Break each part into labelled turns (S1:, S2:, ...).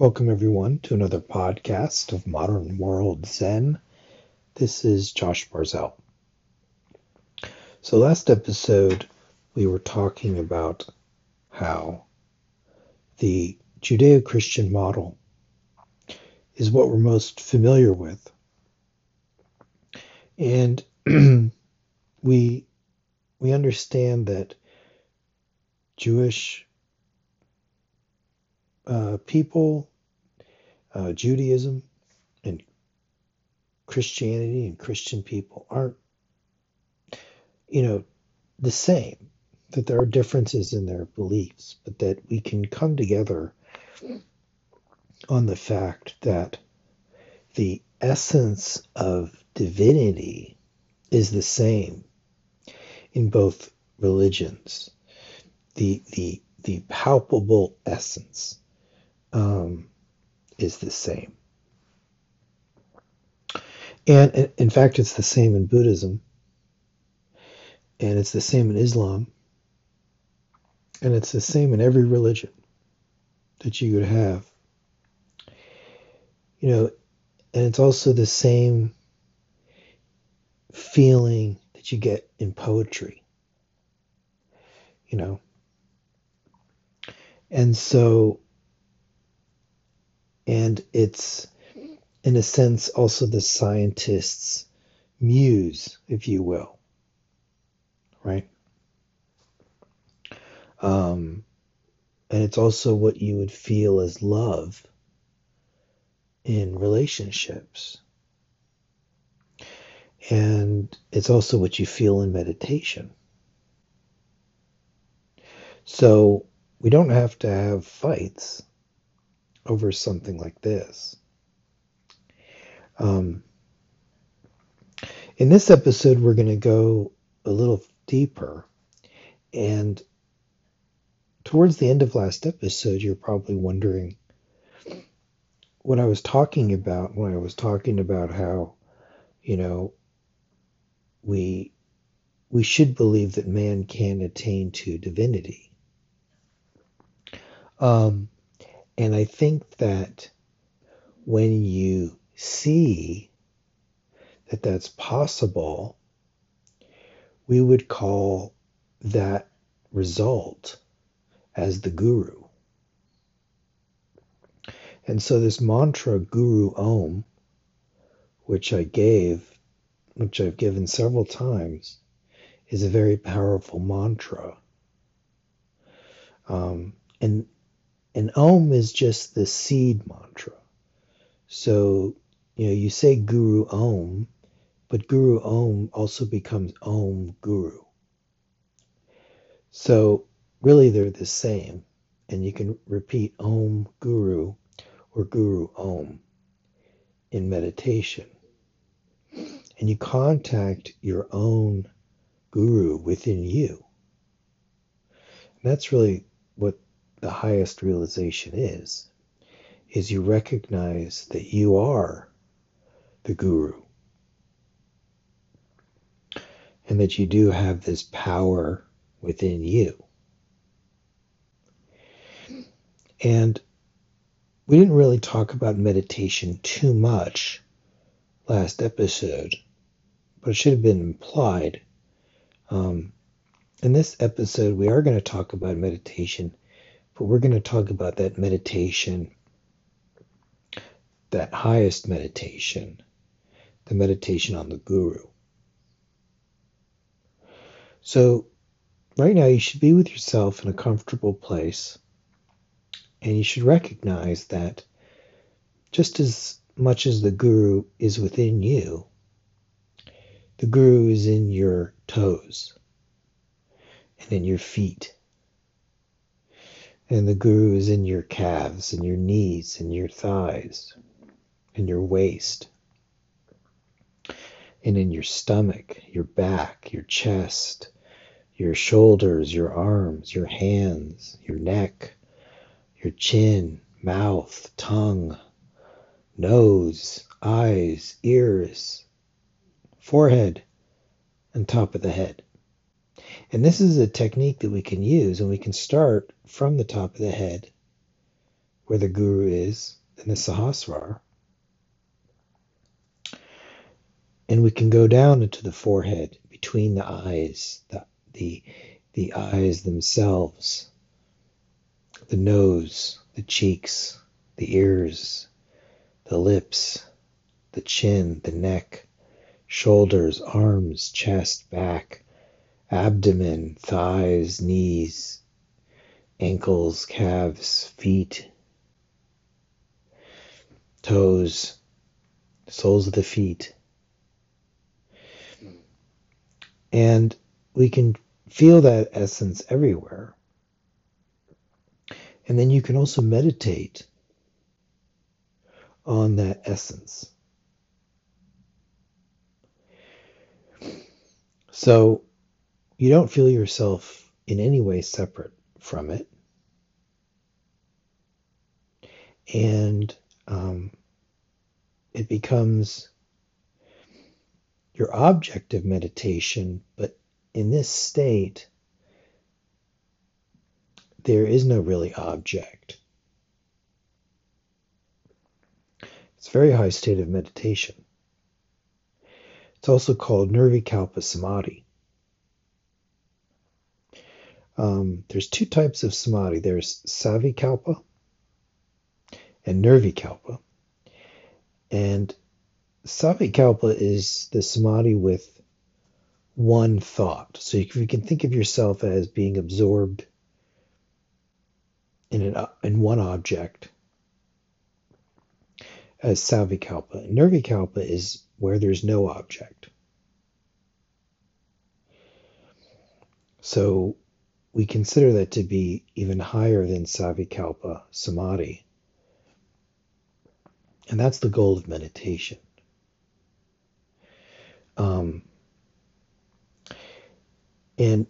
S1: Welcome, everyone, to another podcast of Modern World Zen. This is Josh Barzell. So, last episode, we were talking about how the Judeo Christian model is what we're most familiar with. And we, we understand that Jewish people, uh, Judaism, and Christianity and Christian people aren't, you know, the same. That there are differences in their beliefs, but that we can come together on the fact that the essence of divinity is the same in both religions. The the the palpable essence um, is the same. And in fact, it's the same in Buddhism, and it's the same in Islam, and it's the same in every religion that you would have. You know, and it's also the same feeling that you get in poetry. You know, and so and it's in a sense also the scientist's muse, if you will, right? Um, and it's also what you would feel as love in relationships. And it's also what you feel in meditation. So we don't have to have fights over something like this. Um, in this episode, we're going to go a little deeper. And towards the end of last episode, you're probably wondering what I was talking about when I was talking about how, you know, we we should believe that man can attain to divinity. Um, and I think that when you see that that's possible, we would call that result as the guru. And so this mantra, Guru Om, which I gave, which I've given several times, is a very powerful mantra. Um, and and Om is just the seed mantra. So, you know, you say Guru Om, but Guru Om also becomes Om Guru. So, really, they're the same. And you can repeat Om Guru or Guru Om in meditation. And you contact your own guru within you. And that's really what the highest realization is, is you recognize that you are the guru. And that you do have this power within you. And we didn't really talk about meditation too much last episode, but it should have been implied. Um, in this episode, we are going to talk about meditation but we're going to talk about that meditation, that highest meditation, the meditation on the Guru. So, right now, you should be with yourself in a comfortable place, and you should recognize that just as much as the Guru is within you, the Guru is in your toes and in your feet and the guru is in your calves and your knees and your thighs and your waist and in your stomach, your back, your chest, your shoulders, your arms, your hands, your neck, your chin, mouth, tongue, nose, eyes, ears, forehead, and top of the head. And this is a technique that we can use, and we can start from the top of the head where the guru is in the Sahasrara. And we can go down into the forehead, between the eyes, the, the, the eyes themselves, the nose, the cheeks, the ears, the lips, the chin, the neck, shoulders, arms, chest, back, abdomen, thighs, knees, ankles, calves, feet, toes, soles of the feet. And we can feel that essence everywhere. And then you can also meditate on that essence. So you don't feel yourself in any way separate from it. And um, it becomes your object of meditation, but in this state, there is no really object. It's a very high state of meditation. It's also called Nirvikalpa Samadhi. Um, there's two types of samadhi. There's Savikalpa and Nirvikalpa. And Savikalpa is the samadhi with one thought. So you can think of yourself as being absorbed in an in one object as Savikalpa. Nirvikalpa is where there's no object. So we consider that to be even higher than Savikalpa Samadhi. And that's the goal of meditation. Um, and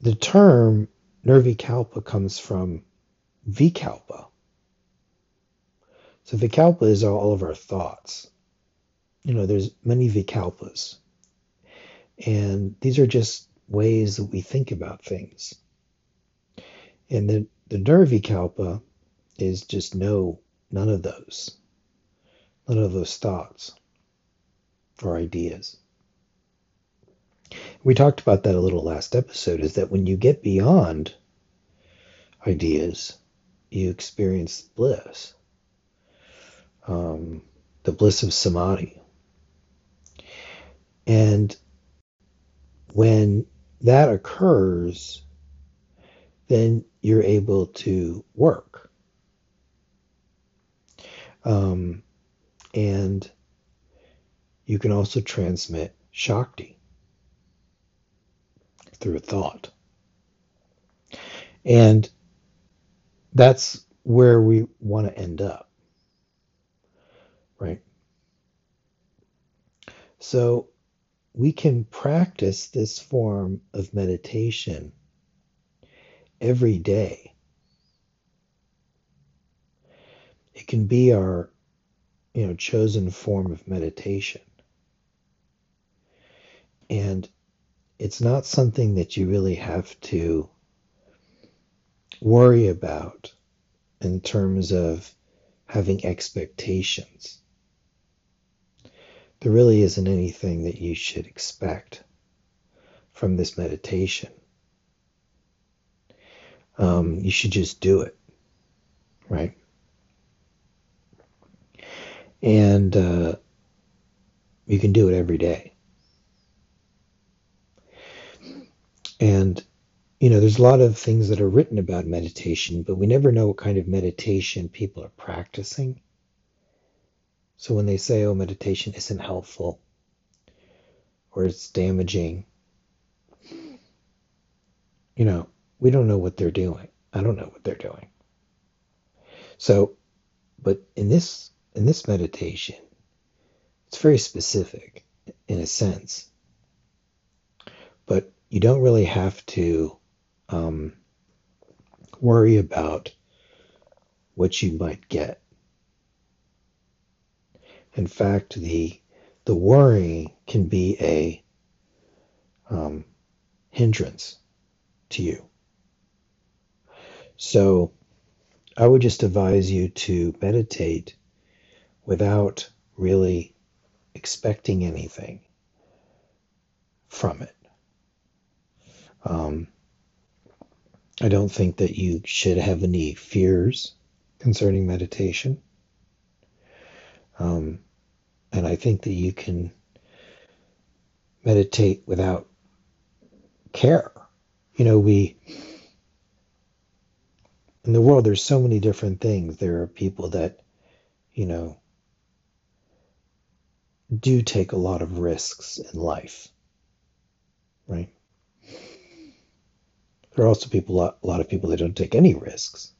S1: the term Nirvikalpa comes from Vikalpa. So Vikalpa is all of our thoughts. You know, there's many Vikalpas. And these are just ways that we think about things. And the, the Nirvikalpa is just no, none of those. None of those thoughts or ideas. We talked about that a little last episode is that when you get beyond ideas, you experience bliss, um, the bliss of samadhi. And when that occurs, then you're able to work. Um, and you can also transmit Shakti through thought. And that's where we want to end up. Right? So we can practice this form of meditation every day. It can be our you know chosen form of meditation. And it's not something that you really have to worry about in terms of having expectations. There really isn't anything that you should expect from this meditation. Um, you should just do it, right? And uh, you can do it every day. And, you know, there's a lot of things that are written about meditation, but we never know what kind of meditation people are practicing. So when they say, oh, meditation isn't helpful or it's damaging, you know, we don't know what they're doing. I don't know what they're doing. So, but in this in this meditation, it's very specific in a sense. But you don't really have to um, worry about what you might get. In fact, the the worry can be a um, hindrance to you. So, I would just advise you to meditate without really expecting anything from it. Um, I don't think that you should have any fears concerning meditation. Um, and I think that you can meditate without care. You know, we, in the world, there's so many different things. There are people that, you know, do take a lot of risks in life, right? There are also people, a lot of people that don't take any risks,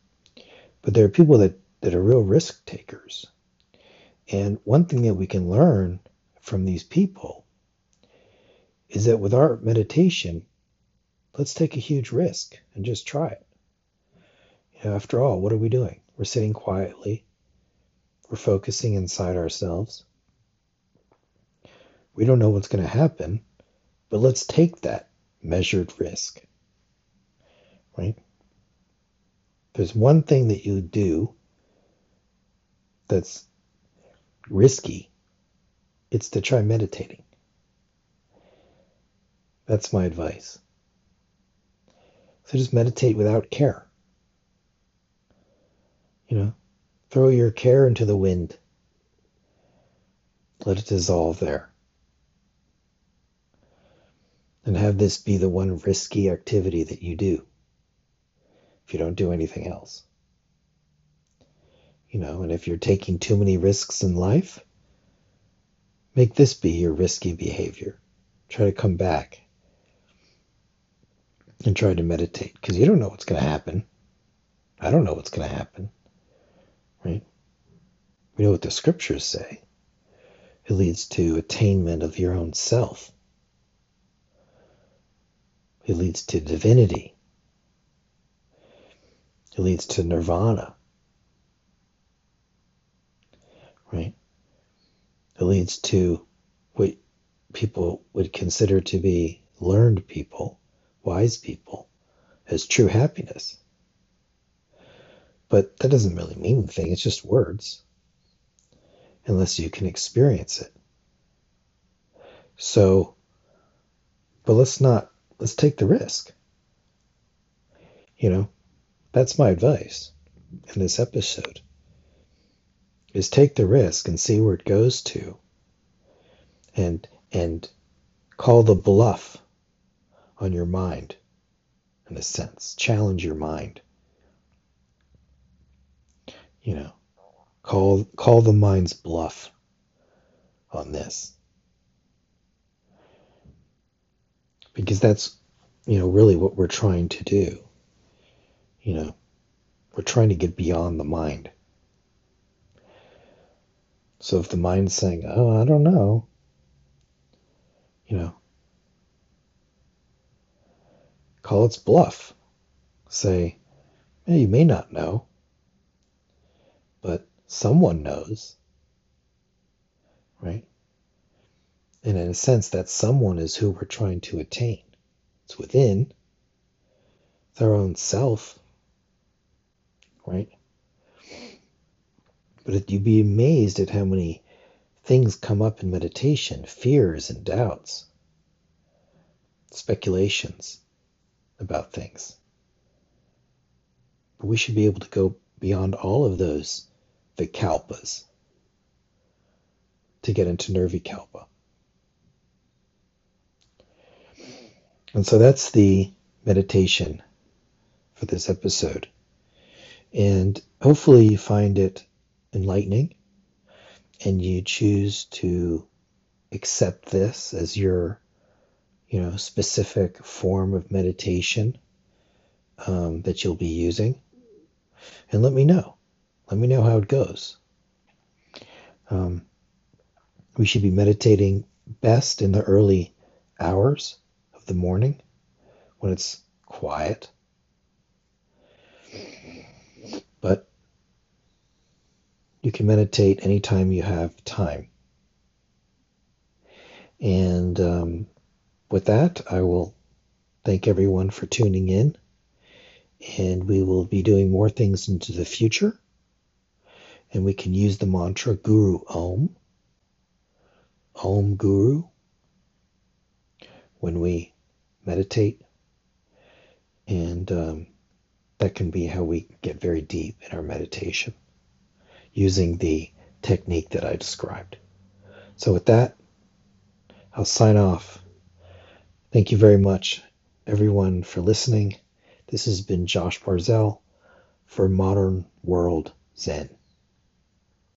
S1: but there are people that, that are real risk takers. And one thing that we can learn from these people is that with our meditation, let's take a huge risk and just try it. After all, what are we doing? We're sitting quietly. We're focusing inside ourselves. We don't know what's going to happen, but let's take that measured risk. Right? There's one thing that you do that's risky. It's to try meditating. That's my advice. So just meditate without care. You know, throw your care into the wind. Let it dissolve there. And have this be the one risky activity that you do if you don't do anything else. You know, and if you're taking too many risks in life, make this be your risky behavior. Try to come back and try to meditate because you don't know what's going to happen. I don't know what's going to happen. We know what the scriptures say. It leads to attainment of your own self. It leads to divinity. It leads to nirvana. Right? It leads to what people would consider to be learned people wise people as true happiness. But that doesn't really mean anything, it's just words, unless you can experience it. So, but let's not, let's take the risk. You know, that's my advice in this episode is take the risk and see where it goes to and and call the bluff on your mind, in a sense. Challenge your mind. You know, call call the mind's bluff on this. Because that's, you know, really what we're trying to do. You know, we're trying to get beyond the mind. So if the mind's saying, "Oh, I don't know," you know, Call its bluff. Say, eh, you may not know, but someone knows. Right? And in a sense, that someone is who we're trying to attain. It's within, it's our own self. Right? But you'd be amazed at how many things come up in meditation fears and doubts, speculations about things. But we should be able to go beyond all of those vikalpas to get into nirvikalpa. And so that's the meditation for this episode. And hopefully you find it enlightening and you choose to accept this as your you know, specific form of meditation um, that you'll be using, and let me know. Let me know how it goes. Um, we should be meditating best in the early hours of the morning when it's quiet. But you can meditate anytime you have time. And um, with that, I will thank everyone for tuning in. And we will be doing more things into the future. And we can use the mantra Guru Om, Om Guru, when we meditate. And um, that can be how we get very deep in our meditation using the technique that I described. So, with that, I'll sign off. Thank you very much, everyone, for listening. This has been Josh Barzell for Modern World Zen.